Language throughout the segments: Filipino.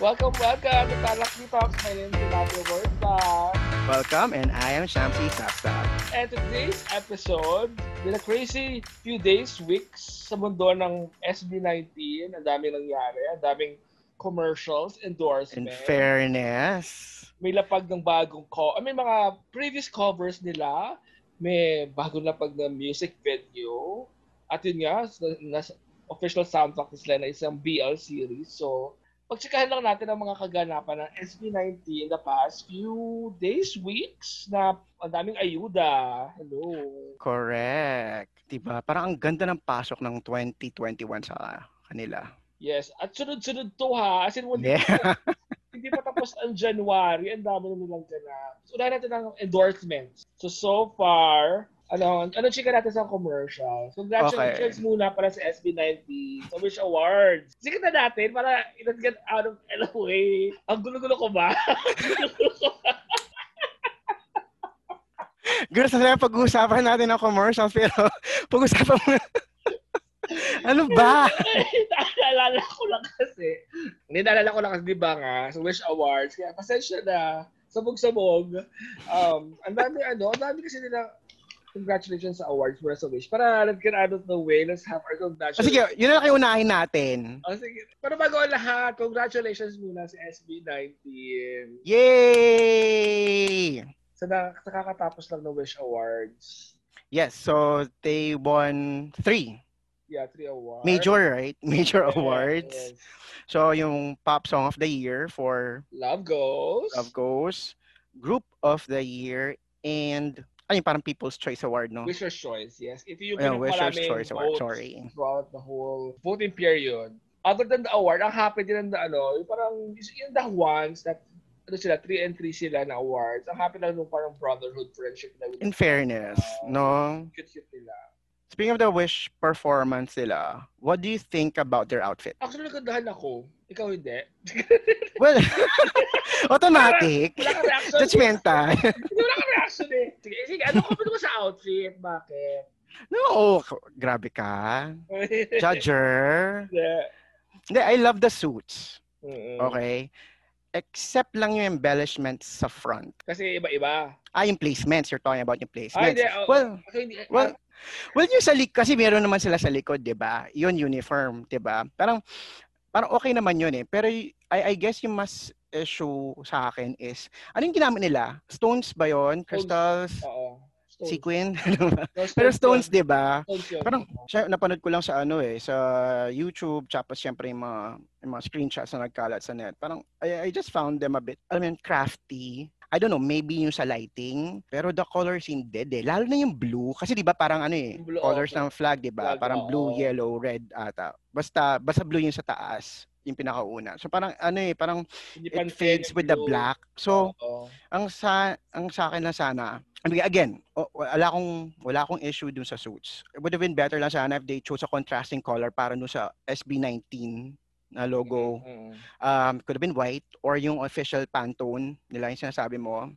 Welcome, welcome to Talak Talks. My name is Matthew Borba. Welcome, and I am Shamsi Sapsap. And today's episode, been a crazy few days, weeks sa mundo ng SB19. Ang daming nangyari, ang daming commercials, In endorsements. fairness, May lapag ng bagong co- I mean, mga previous covers nila. May bagong lapag na music video. At yun nga, na, na- official soundtrack nila na isang BL series. So, pagtsikahan lang natin ang mga kaganapan ng SB19 in the past few days, weeks, na ang daming ayuda. Hello. correct. Diba? Parang ang ganda ng pasok ng 2021 sa kanila. Yes. At sunod-sunod to ha. As in, hindi, Yeah. hindi pa tapos ang January. Ang dami na nilang ganap. So, unahin natin ang endorsements. So, so far, ano, ano chika natin sa commercial. Congratulations muna para sa SB19 sa Wish Awards. Sige na natin para let's get out of LOA. Ang gulo-gulo ko ba? Ang gulo-gulo ko ba? Girls, na pag-uusapan natin ng commercials, pero pag-usapan mo ano ba? naalala ko lang kasi. Hindi, naalala ko lang kasi, di ba nga, sa Wish Awards. Kaya, pasensya na. Sabog-sabog. Um, ang dami, ano, ang dami kasi nila congratulations sa awards mula sa Wish. Para let's get out of the way, let's have our congratulations. sige, yun na lang unahin natin. Oh, sige. Pero bago ang lahat, congratulations muna sa SB19 Yay! sa, na, sa kakatapos lang ng Wish Awards. Yes, so they won three Yeah, three awards. major, right? Major Yes, awards. yes. So yung pop song of the year for Love Goes. Love Goes, Group of the Year, and yung parang People's Choice Award, no? Wisher's Choice, yes. Ito yung Yeah, Wisher's Choice Award, sorry. throughout the whole voting period. Other than the award, ang happy din ng ano, yung parang yung the ones that ano sila, 3 and 3 sila na awards. Ang happy lang nung parang brotherhood friendship na In fairness, no? cute-cute nila. Speaking of the Wish performance nila, what do you think about their outfit? Actually, nagandahan ako. Ikaw hindi. Well, automatic. Wala ka reaction. Judgmental. Wala ka reaction eh. Sige, sige ano comment mo sa outfit? Bakit? No, grabe ka. Judger. Hindi. Hindi, I love the suits. Mm-mm. Okay? Except lang yung embellishments sa front. Kasi iba-iba. Ah, yung placements. You're talking about yung Ay, placements. hindi. oh, well, okay, hindi. well, well, yung sa likod, kasi meron naman sila sa likod, di ba? Yun, uniform, di ba? Parang, parang okay naman yun eh. Pero I, I guess yung mas issue sa akin is, ano yung ginamit nila? Stones ba yun? Crystals? Oo. Stones. Sequin? No, Pero stones, di ba? Parang, siya, napanood ko lang sa ano eh, sa YouTube, tapos syempre yung mga, yung mga screenshots na nagkalat sa net. Parang, I, I just found them a bit, I mean, crafty. I don't know, maybe yung sa lighting, pero the colors hindi eh. Lalo na yung blue, kasi di ba parang ano eh, blue, colors okay. ng flag, di ba? Parang blue, yellow, red ata. Basta, basta blue yung sa taas, yung pinakauna. So parang ano eh, parang it fades with the black. So, Oo. ang sa ang sa akin lang sana I mean, again wala akong wala akong issue dun sa suits it would have been better lang sana if they chose a contrasting color para dun sa SB19 na logo Mm, mm. um could have been white or yung official Pantone nila yung sinasabi mo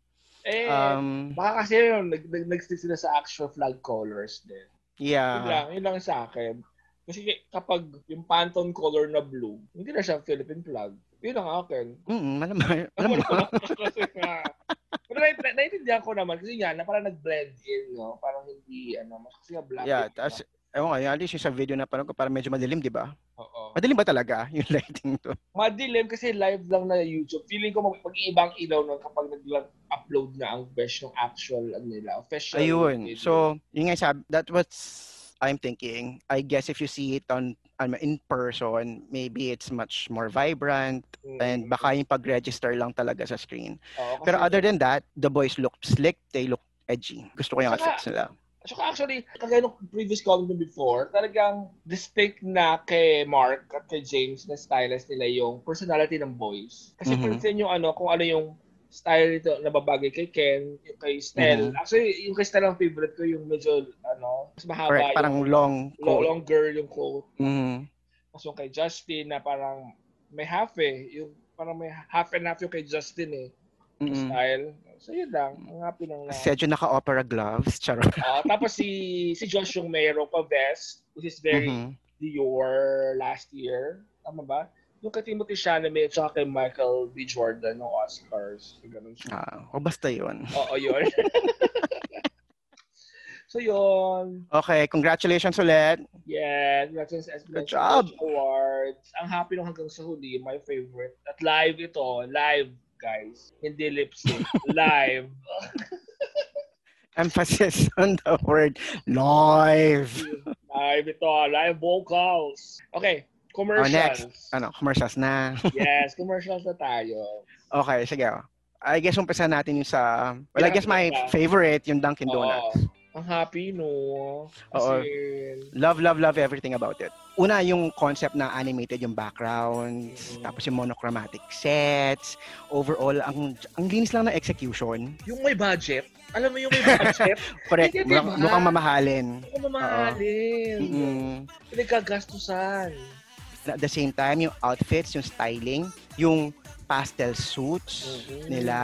Eh, um baka kasi yun, nag, nag, sila sa actual flag colors din. Yun yeah lang, yun lang sa akin. Kasi kapag yung Pantone color na blue, hindi na siya Philippine flag. Yun ang akin. mm malamang alam mo kasi nga, pero naiintindihan ko naman kasi nga, na parang nag-blend in, no? Parang hindi, ano, mas kasi nga black. yeah tas black. Ewan ko, at least yung sa video na parang ko parang medyo madilim, di ba? Oo. Madilim ba talaga yung lighting to? Madilim kasi live lang na YouTube. Feeling ko mag- mag-iibang ilaw nun kapag nag-upload na ang best yung actual ano nila, official Ayun. video. So, yun nga sabi, that was I'm thinking. I guess if you see it on um, in person, maybe it's much more vibrant Mm. and baka yung pag-register lang talaga sa screen. Oo, Pero other than that, the boys look slick, they look edgy. Gusto ko yung outfits nila. Saka actually, kagaya nung previous comment mo before, talagang distinct na kay Mark at kay James na stylist nila yung personality ng boys. Kasi Mhm. pansin yung ano, kung ano yung style nito na babagay kay Ken, yung kay Stel. Mhm. Actually, yung kay Stel ang favorite ko, yung medyo, ano, mas mahaba Correct, parang yung long lo- coat. longer yung coat. Mhm. Tapos yung kay Justin na parang may half eh. Yung parang may half and half yung kay Justin eh. Mhm. Style. So yun lang. Ang happy ng na. Sedyo naka-opera gloves. Charot. Ah, tapos si si Josh yung mayroon pa vest, which is very Mhm. Dior last year. Tama ba? yung kay Timothy Chalamet at kay Michael B. Jordan ng Oscars. Ganun siya. Ah, o basta yun. Oo, yun. so, yun. Okay, congratulations ulit. Yeah, congratulations sa Good job. Awards. Ang happy nung hanggang sa huli, my favorite. At live ito, live, guys. Hindi lip sync. live. Emphasis on the word live. live ito, live vocals. Okay, commercials. Oh, next. Ano, commercials na. yes, commercials na tayo. Okay, sige. I guess umpisa natin yung sa... Well, I guess my favorite, yung Dunkin'. Donuts. Ang happy, no? Oo. Kasi, Love, love, love everything about it. Una, yung concept na animated yung backgrounds, Mhm. tapos yung monochromatic sets. Overall, ang ang linis lang ng execution. yung may budget, alam mo yung may budget, Correct. Hindi, diba? Mukhang, mukhang mamahalin. ako mamahalin. Pinagkagastusan. At the same time, yung outfits, yung styling, yung pastel suits Mhm. nila,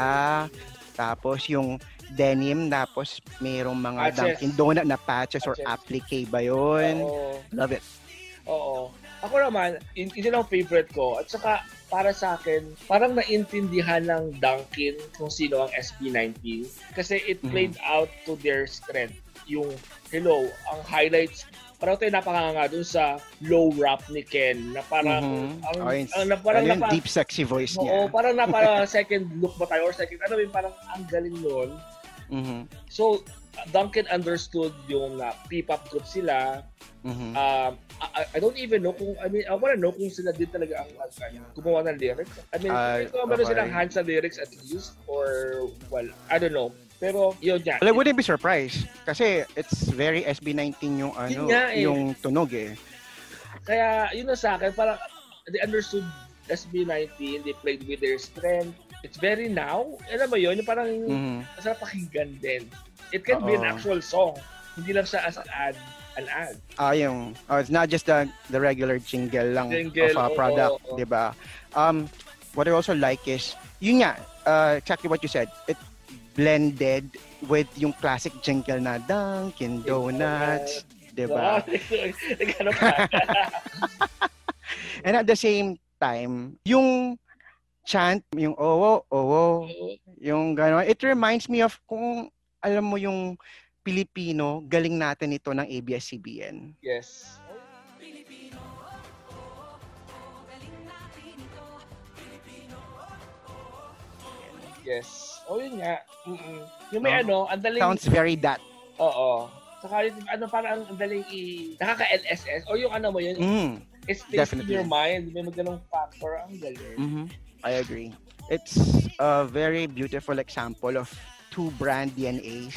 tapos yung denim, tapos mayroong mga Patches. Dunkin' Donut na patches, or applique ba yun? Oo. Love it. Oo. Ako naman, yun, yun ang favorite ko. At saka, para sa akin, parang naintindihan ng Dunkin kung sino ang SB19. Kasi it Mhm. played out to their strength. Yung, hello, ang highlights, parang tayo napakanga dun sa low rap ni Ken na parang, Mhm. ang, Oh, yun. ang, na- parang Ano napa, deep sexy voice Oo, niya. parang napa second look ba tayo or second, ano yun, parang ang galing nun. Mhm. So, Duncan understood yung na P-pop group sila. Mhm. Um, I, I don't even know kung, I mean, I wanna know kung sila din talaga ang ano, gumawa ng lyrics. I mean, Ah, kung meron okay. silang hands sa lyrics at least, or, well, I don't know. Pero, yun nga. Well, I wouldn't be surprised kasi it's very SB19 yung ano, Yun nga eh. yung tunog eh. Kaya, yun na sa akin, parang, they understood SB19, they played with their strength. It's very now. Alam mo yun, yung parang, Mhm. masarap pakinggan din. It can be an actual song. Hindi lang siya as an ad. An ad. Ah, yung oh, it's not just the the regular jingle lang Jingle, of a product. 'di ba? Um what I also like is yun nga, uh, exactly what you said. It blended with yung classic jingle na Dunkin' Donuts, 'di ba? And at the same time, yung chant, yung owo, owo, yung gano'n, it reminds me of kung alam mo yung Pilipino, galing natin ito ng ABS-CBN. yes. Yes. Oh, yun nga. Mm-mm. Yung may No? ano, ang daling... Sounds very that. Oo. Saka yung ano, parang ang daling i... Nakaka-LSS. O yung ano mo yun, Mm. it stays in your mind. May magandang factor. Ang galing. hmm I agree. It's a very beautiful example of two brand DNAs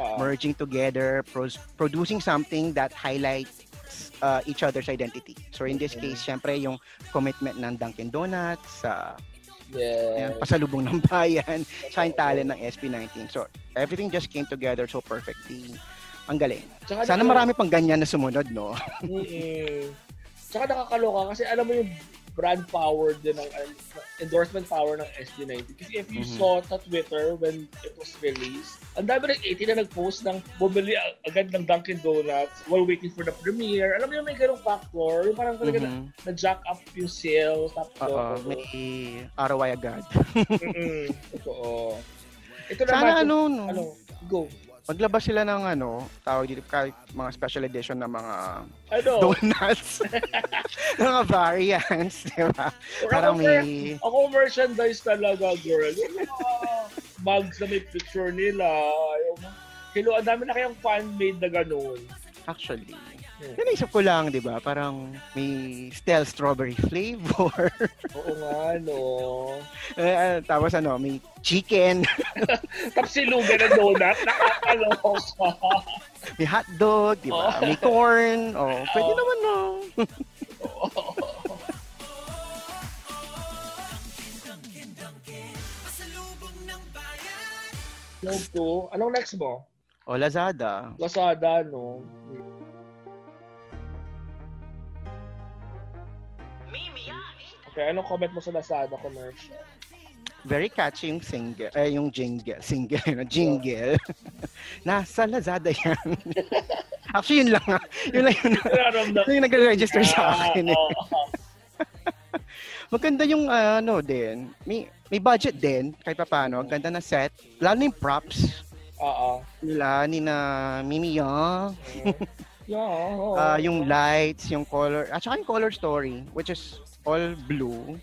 Oo. merging together, pros- producing something that highlights uh, each other's identity. So in this case, syempre yung commitment ng Dunkin' Donuts sa yes. ayan, pasalubong ng bayan, sa talent ng SB19. So everything just came together so perfectly. Ang galing. Tsaka Sana nakaka- marami pang ganyan na sumunod, no? Mm-mm. Tsaka nakakaloka kasi alam mo yung brand power din ng uh, endorsement power ng SB90. Kasi if you Mhm. saw sa Twitter when it was released, ang dami ng 18 na nag-post ng bumili ag- agad ng Dunkin' Donuts while waiting for the premiere. Alam mo yung may ganong factor, yung parang talaga Mhm. na, jack up yung sales. Oo, may ROI agad. Mm-mm. Totoo. Ito Sana naman, ano, no? ano, go. Maglabas sila ng ano, tawag dito, kahit mga special edition na mga Ano? donuts. mga variants, di ba? Parang may, ako merchandise talaga, girl. Yung mga mugs na may picture nila. Yung, hello, ang dami na kayang fan-made na ganun. actually, naisip ko lang, di ba? Parang may stale strawberry flavor. Oo nga, no. Eh, tapos ano, may chicken, Tapos silugan ng donut, nakakaloka. may hotdog, di ba? Oh. May corn. Oh, pwede Oh. naman, no? Move to, anong next mo? O, Lazada. Lazada, no? Okay, anong comment mo sa Lazada commercial? Very catchy yung single, eh, yung jingle, single, jingle. Nasa Lazada yan. Actually, yun lang. Yun lang yun. Yun yung nag-register sa Ah, akin. Eh. Maganda yung ano din. May may budget din kahit pa paano. Ang ganda na set. Lalo na yung props. Oo. Nila ni na Mimi Young. yeah. Uh, yung lights, yung color, at saka yung color story, which is all blue.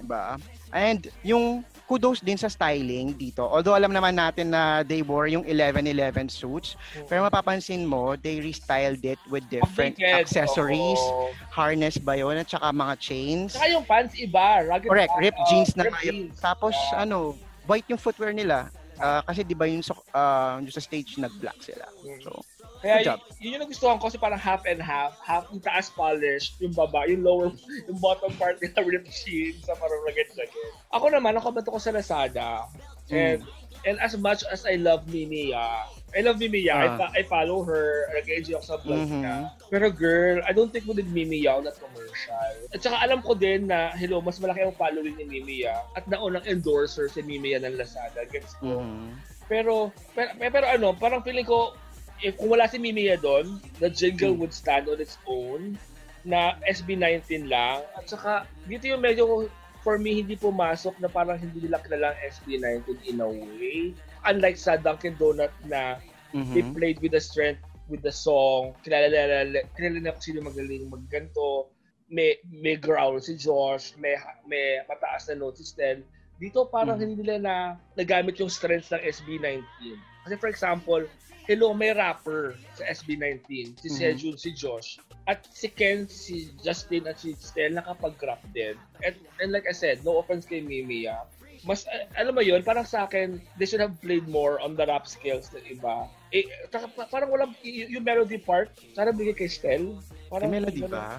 Diba? And yung kudos din sa styling dito. Although alam naman natin na they wore yung 11-11 suits, pero mapapansin mo, they restyled it with different Updated. accessories, Oo. harness ba yun, at saka mga chains. Saka yung pants iba. Rugged Correct, pants, ripped oo, jeans na ripped jeans. Tapos Yeah. ano, white yung footwear nila. Ah, kasi 'di ba yung ah, yung sa stage nag-black sila. So, Kaya y- yun yung nagustuhan ko kasi parang half and half. Half yung taas polished, yung baba, yung lower, yung bottom part nila ripped jeans sa parang ragged-ragged. Ako naman, ako bato ko sa Lazada. And and as much as I love Mimiya, I love Mimiya, I, Ah. fa- I follow her, nag-enjoy ako sa vlog Mhm. niya. Pero girl, I don't think mo din Mimiya on that commercial. At saka alam ko din na, hello, mas malaki ang following ni Mimiya at naunang endorser si Mimiya ng Lazada. Gets ko. mhm. Pero, pero, pero ano, parang feeling ko, if kung wala si Mimiya doon, the jingle Hmm. would stand on its own na SB19 lang. At saka, dito yung medyo, for me, hindi pumasok na parang hindi nila kilala ang SB19 in a way. Unlike sa Dunkin' Donut na Mhm. they played with the strength, with the song, kilala, kilala, kilala na kung sino magaling magganto, may, may growl si Josh, may, may mataas na notes si Stel. Dito parang Mhm. hindi nila na nagamit yung strengths ng SB19. Kasi for example, hello, may rapper sa SB19, si Mhm. Sejun, si Josh. At si Ken, si Justin, at si Stel nakapag-rap din. And, and like I said, no offense kay Mimiya, mas, uh, alam mo yun, parang sa akin, they should have played more on the rap skills ng iba. Eh, taka- pa- parang walang, y- yung melody part, sana bigay kay Stel. Parang, melody ganun. ba?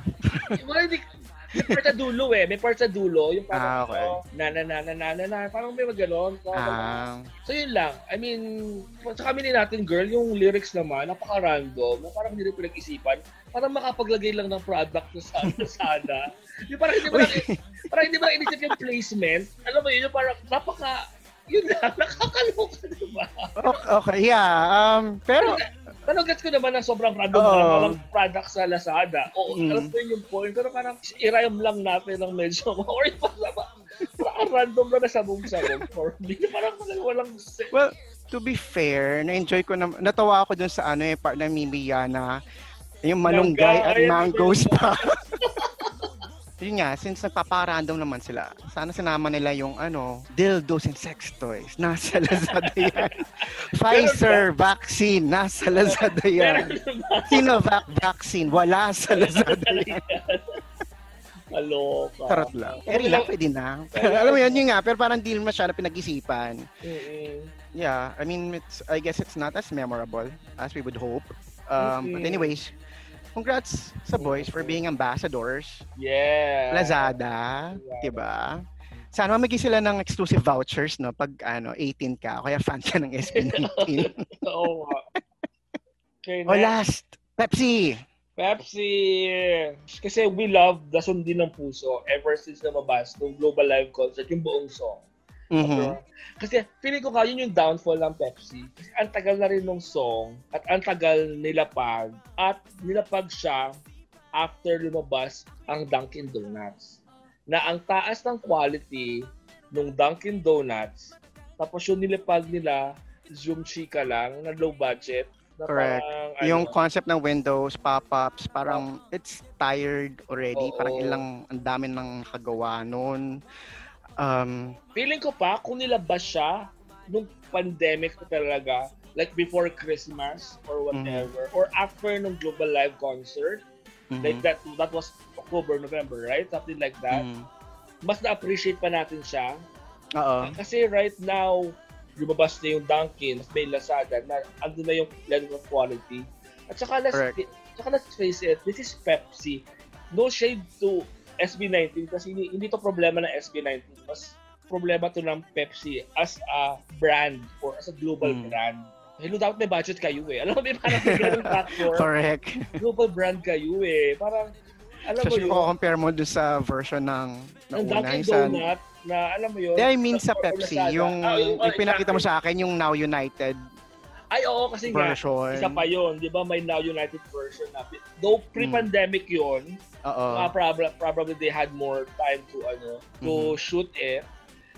Hindi, may part sa dulo eh. May part sa dulo. Yung Ah, parang, okay. oh, na na na na na na na. Parang may maganon. Ah, So yun lang. I mean, sa kami ni natin girl, yung lyrics naman, napaka-random. Na parang hindi rin pinag-isipan. Parang makapaglagay lang ng product na sana. sana. Yung parang hindi mo lang, parang hindi mo lang inisip yung placement. Alam mo yun, yung parang napaka, yun lang, nakakaloka, di ba? okay, okay, yeah. Um, pero, Pero gets ko naman na sobrang random Oo. na walang product sa Lazada. O, Mm. alam ko yun yung point. Pero parang i-rhyme lang natin ng medyo, or yung parang, parang random na nasabong-sabong for me. Parang walang, well, to be fair, na-enjoy ko na, natawa ako dun sa ano eh, part ng Mimiya na yung malunggay at mangoes pa. Yun nga, since nagpaparandom naman sila, sana sinama nila yung ano, dildos and sex toys. Nasa Lazada yan. Pfizer vaccine, nasa Lazada yan. Sinovac vaccine, wala sa Lazada yan. Aloka. Charot lang. Pero lang, pwede na. Alam mo yun, yun nga, pero parang di masyado pinag-isipan. Mm-mm. Yeah, I mean, it's I guess it's not as memorable as we would hope. Um, But Mhm. anyways, congrats sa boys for being ambassadors. Yeah. Lazada, Yeah. 'di ba? Sana mamigay sila ng exclusive vouchers no pag ano 18 ka kaya fan ka ng SB19. Oo. Okay, next. last, Pepsi. Pepsi. Kasi we love the Sundin ng Puso ever since lumabas nung Global Live Concert, yung buong song. Mhm. Kasi feeling ko yun yung downfall ng Pepsi. Kasi ang tagal na rin ng song at ang tagal nilapag at nilapag siya after lumabas ang Dunkin' Donuts. Na ang taas ng quality nung Dunkin' Donuts tapos yung nilapag nila Zoom Chica lang na low budget. Na Correct. Parang, Yung ano, concept ng windows, pop-ups, parang it's tired already. Oo. Parang ilang, ang dami ng kagawa noon. Um, feeling ko pa kung nilabas siya nung pandemic talaga like before Christmas or whatever or after nung global live concert mhm, like that that was October November right? Something like that. Mhm. mas na-appreciate pa natin siya. Oo. kasi right now lumabas na yung Dunkin may Lazada na andun na yung level of quality. At saka let's, Correct. saka let's face it this is Pepsi. No shade to SB19 kasi hindi, hindi to problema ng SB19 mas problema to ng Pepsi as a brand or as a global Mm. brand Hello, dapat may budget kayo eh. Alam mo, may parang ganung factor. Correct. Global brand kayo eh. Parang, alam mo Especially yun, kung compare mo dun sa version ng nauna. Dunkin' yung Donut na alam mo yun. Hindi, I mean sa Pepsi, yung, Ah, yung ah, pinakita mo sa akin, yung Now United Ay, oo, kasi nga, isa pa yun. Di ba, may Now United version na. Though pre-pandemic yun, Oo. uh, probably, probably they had more time to, ano, to Mhm. shoot it.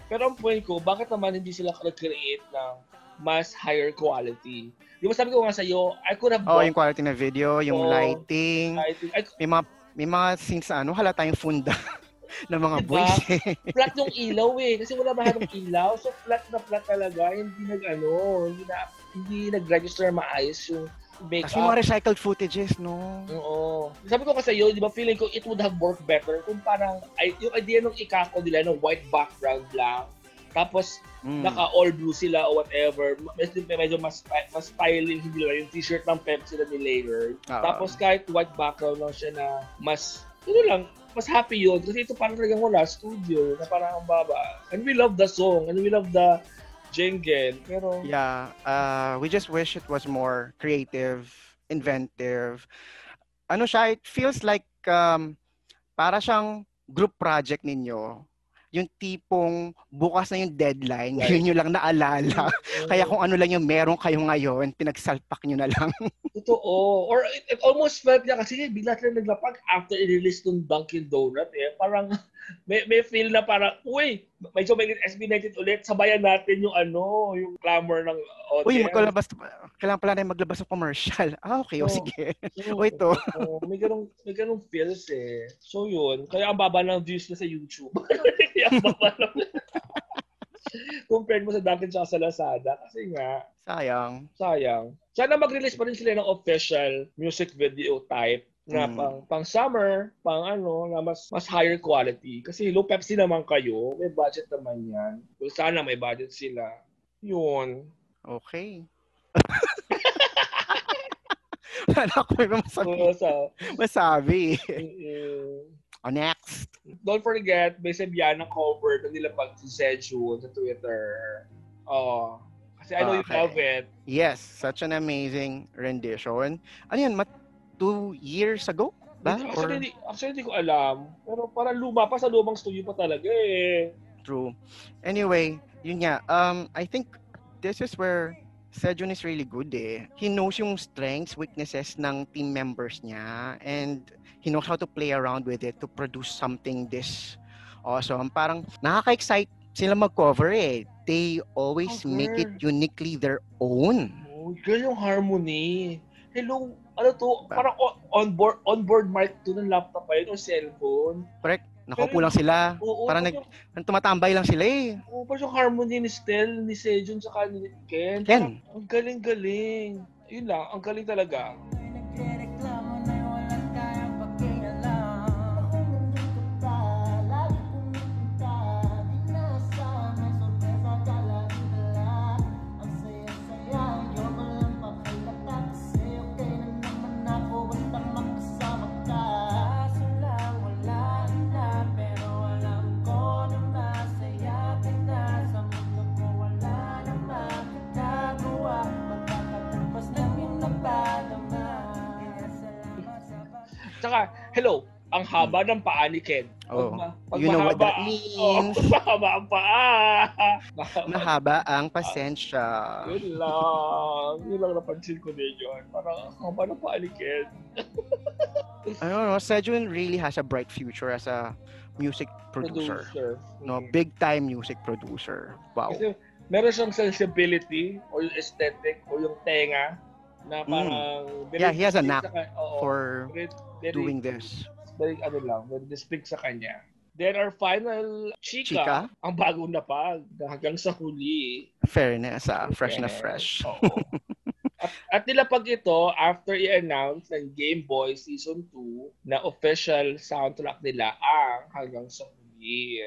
Pero ang point ko, bakit naman hindi sila nag-create ng mas higher quality? Di ba sabi ko nga sa'yo, I could have Oo, bought, yung quality ng video, yung Oo. lighting. I think, I, May mga may mga scenes na ano, halata yung funda ng mga Diba? boys. eh. flat yung ilaw eh. Kasi wala masyadong ilaw. So flat na flat talaga. Hindi nag ano, hindi na hindi nag-register maayos yung Kasi yung mga recycled footages, no? Oo. Sabi ko kasi yun, di ba, feeling ko it would have worked better kung parang, yung idea ng ikako nila, ng white background lang, tapos Mm. naka all blue sila or whatever, medyo, medyo mas, mas styling, hindi lang yung t-shirt ng Pepsi na nilayered. Oo. Tapos kahit white background lang siya na mas, ano lang, mas happy yun. Kasi ito parang talagang wala, studio, na parang ang baba. And we love the song, and we love the jingle. Pero, Yeah, uh, we just wish it was more creative, inventive. Ano siya, it feels like um, para siyang group project ninyo. Yung tipong bukas na yung deadline, Right. yun yung lang naalala. Kaya kung ano lang yung meron kayo ngayon, pinagsalpak nyo na lang. Totoo. Or it, it almost felt niya kasi bigla sila naglapag after i-release ng Dunkin' Donut eh. Parang may, may feel na parang, uy, may SB19 ulit, sabayan natin yung ano, yung clamor ng audience. Uy, maglalabas, kailangan pala na maglabas ng commercial. Ah, okay, o Oo. sige. So, O ito. oo, may ganong, may ganong feels eh. So yun, kaya ang baba ng views na sa YouTube. Kaya ang baba ng... Compared mo sa Dunkin' tsaka sa Lazada. Kasi nga, Sayang. sayang. Sana mag-release pa rin sila ng official music video type na Mm. pang pang summer, pang ano, na mas mas higher quality. Kasi low Pepsi naman kayo, may budget naman yan. So, sana may budget sila. Yun. Okay. Wala ko may masabi. So, sa, masabi. mm, O next. don't forget, may Sembiana cover na nila pag si Sejun sa Twitter. Oh. Kasi I know you Okay. love it. Yes, such an amazing rendition. Ano yan, mat two years ago? Ba? Actually, Or hindi, actually, hindi ko alam. Pero parang luma pa sa lumang studio pa talaga eh. true? Anyway, yun nga. Um, I think this is where Sejun is really good eh. He knows yung strengths, weaknesses ng team members niya and he knows how to play around with it to produce something this awesome. Parang nakaka-excite sila mag-cover eh. They always Oh, make it uniquely their own. Oh, yung harmony. Hello, ano to? Ba- Parang on- onboard onboard mic to ng laptop pa yun o cellphone. Nakaupo Pero- lang sila. Oo, Parang parang, nag- Tumatambay lang sila eh. oo, parang yung harmony ni Stel, ni Sejun, saka ni Ken. Ken. Parang Ang galing-galing. Yun lang, ang galing talaga. Hello, ang haba ng paa ni Ken. Oh, pag you know what that means. Oh, mahaba ang paa. Mahaba. Mahaba ang pasensya. Yun lang. Yun lang napansin ko din yun. Parang, ang haba ng paa ni Ken. I don't know, Sejun really has a bright future as a music producer. No, Mm. big time music producer. Wow. Kasi meron siyang sensibility or yung aesthetic o yung tenga na parang Mm. Yeah, he has a knack ka- oo, For very, very, doing this. very ano lang, very distinct sa kanya. Then our final chika, Chika? ang bagong napag hanggang sa huli. Fairness, ah, fresh na Yes. fresh. Oo. at, at nilapag ito after i-announce ng Game Boy Season 2 na official soundtrack nila ang hanggang sa huli.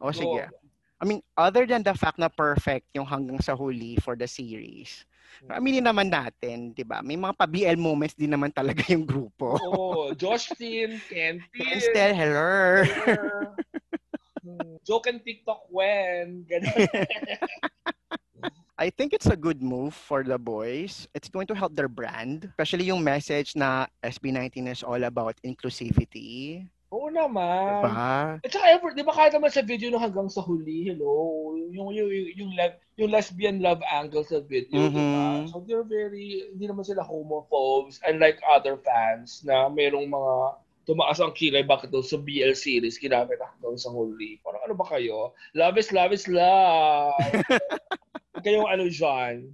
O So, sige. I mean, other than the fact na perfect yung hanggang sa huli for the series, aminin naman natin, di ba? May mga pa-BL moments din naman talaga yung grupo. Oo, Josh Tin, Ken Tin, Kenstel, hello. Hmm, Joke and TikTok when. Ganun. I think it's a good move for the boys. It's going to help their brand, especially yung message na SB19 is all about inclusivity. Oo naman. Diba? At saka effort, di ba kahit naman sa video no hanggang sa huli, hello, yung yung yung, yung, yung lesbian love angle sa video, di ba? Mhm. So they're very hindi naman sila homophobes unlike other fans na merong mga tumaas ang kilay bakit daw sa BL series ginamit ako daw sa huli. Parang ano ba kayo? Love is love is love. Kayong ano dyan.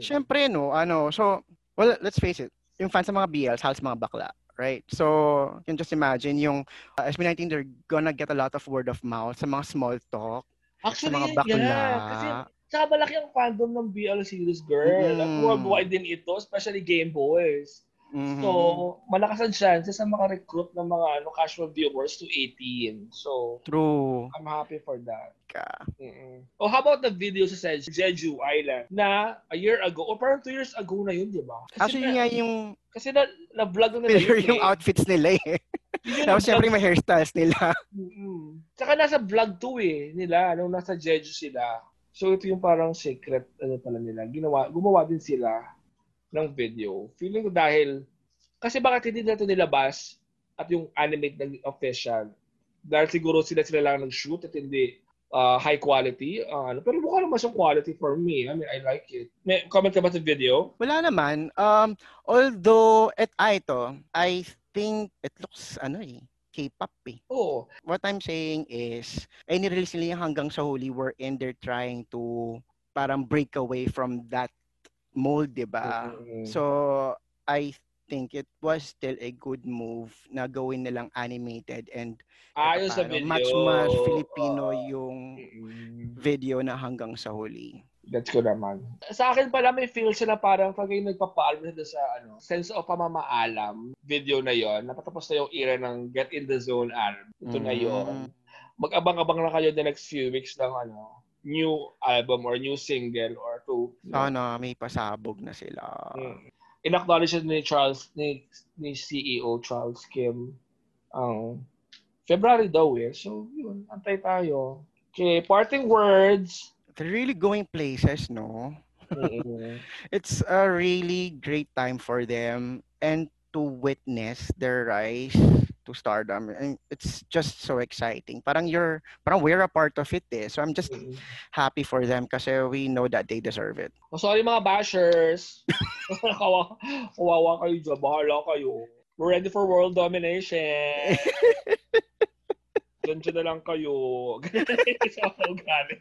Siyempre, no, ano, so, well, let's face it, yung fans ng mga BLs, halos mga bakla, right? So, you can just imagine yung uh, SB19, they're gonna get a lot of word of mouth sa mga small talk, Actually, mga bakla. yeah. Kasi saka malaki ang fandom ng BL series, girl. Mm. worldwide din ito, especially Game Boys. Mhm. So, malakas ang chances na maka-recruit ng mga ano, casual viewers to 18. So, True I'm happy for that. ka. Mm-mm. Oh, how about the video sa Jeju Island na a year ago, or parang two years ago na yun, di ba? Actually, na, yung kasi na, na-vlog na nila yun yung eh. outfits nila eh. Tapos syempre may hairstyles nila. Mm-mm. Tsaka nasa vlog 2 eh, nila, nung nasa Jeju sila. So ito yung parang secret, ano pala nila, ginawa, gumawa din sila ng video. Feeling ko dahil, kasi bakit hindi na ito nilabas at yung animate ng official? Dahil siguro sila sila lang nag-shoot at hindi uh, high quality. Uh, ano. pero mukha naman siyang quality for me. I mean, I like it. May comment ka ba sa video? Wala naman. Um, although, et, ah, ito, I think it looks, ano eh, K-pop eh. Oo. What I'm saying is, ay nirelease nila yung hanggang sa huli wherein they're trying to parang break away from that mold, di ba? Mm-mm. So, I think it was still a good move na gawin nilang animated and Ayos sa paano, video. much much Filipino Oo. yung video na hanggang sa huli. That's ko naman. Sa akin pala may feel siya na parang pag yung nagpapaalam sila sa ano, sense of pamamaalam video na yon napatapos na yung era ng Get in the Zone album. Ito na Mm. yon Mag-abang-abang na kayo the next few weeks ng ano, new album or new single or two. Sana may pasabog na sila. Mm. In-acknowledge ni Charles, ni, ni CEO Charles Kim ang February daw eh. So, yun, antay tayo. Okay, parting words. They're really going places, no? Mm-mm. It's a really great time for them and to witness their rise to stardom. And it's just so exciting. Parang you're, parang we're a part of it eh. So I'm just Mm-mm. happy for them kasi we know that they deserve it. Oh, sorry mga bashers. Kawa, kawawa kayo dyan. Bahala kayo. We're ready for world domination. Dyan na lang kayo. Sa ugali.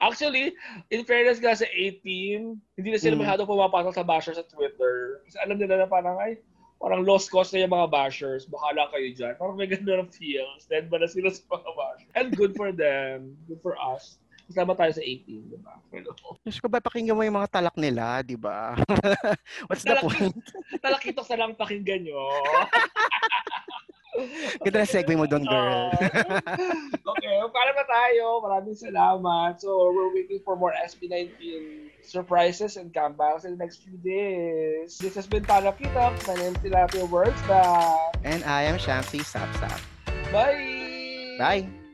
Actually, in fairness nga sa 18, hindi na sila Mm. masyado pumapasok sa bashers sa Twitter. Kasi alam nila na parang, ay, parang lost cause na yung mga bashers. Bahala kayo dyan. Parang may ganda ng feels. Then ba na sila sa mga bashers? And good for them. Good for us. Kasama tayo sa 18, di ba? Hello. Diyos ko ba pakinggan mo yung mga talak nila, di ba? What's the Talak- point? Talakitok sa lang pakinggan nyo. Ganda na segue mo doon, girl. okay, para na tayo. Maraming salamat. So, we're waiting for more SB19 surprises and comebacks in the next few days. This has been Talakitok. My name is Tilapia Words. And I am Shamsi Sapsap. Bye! Bye!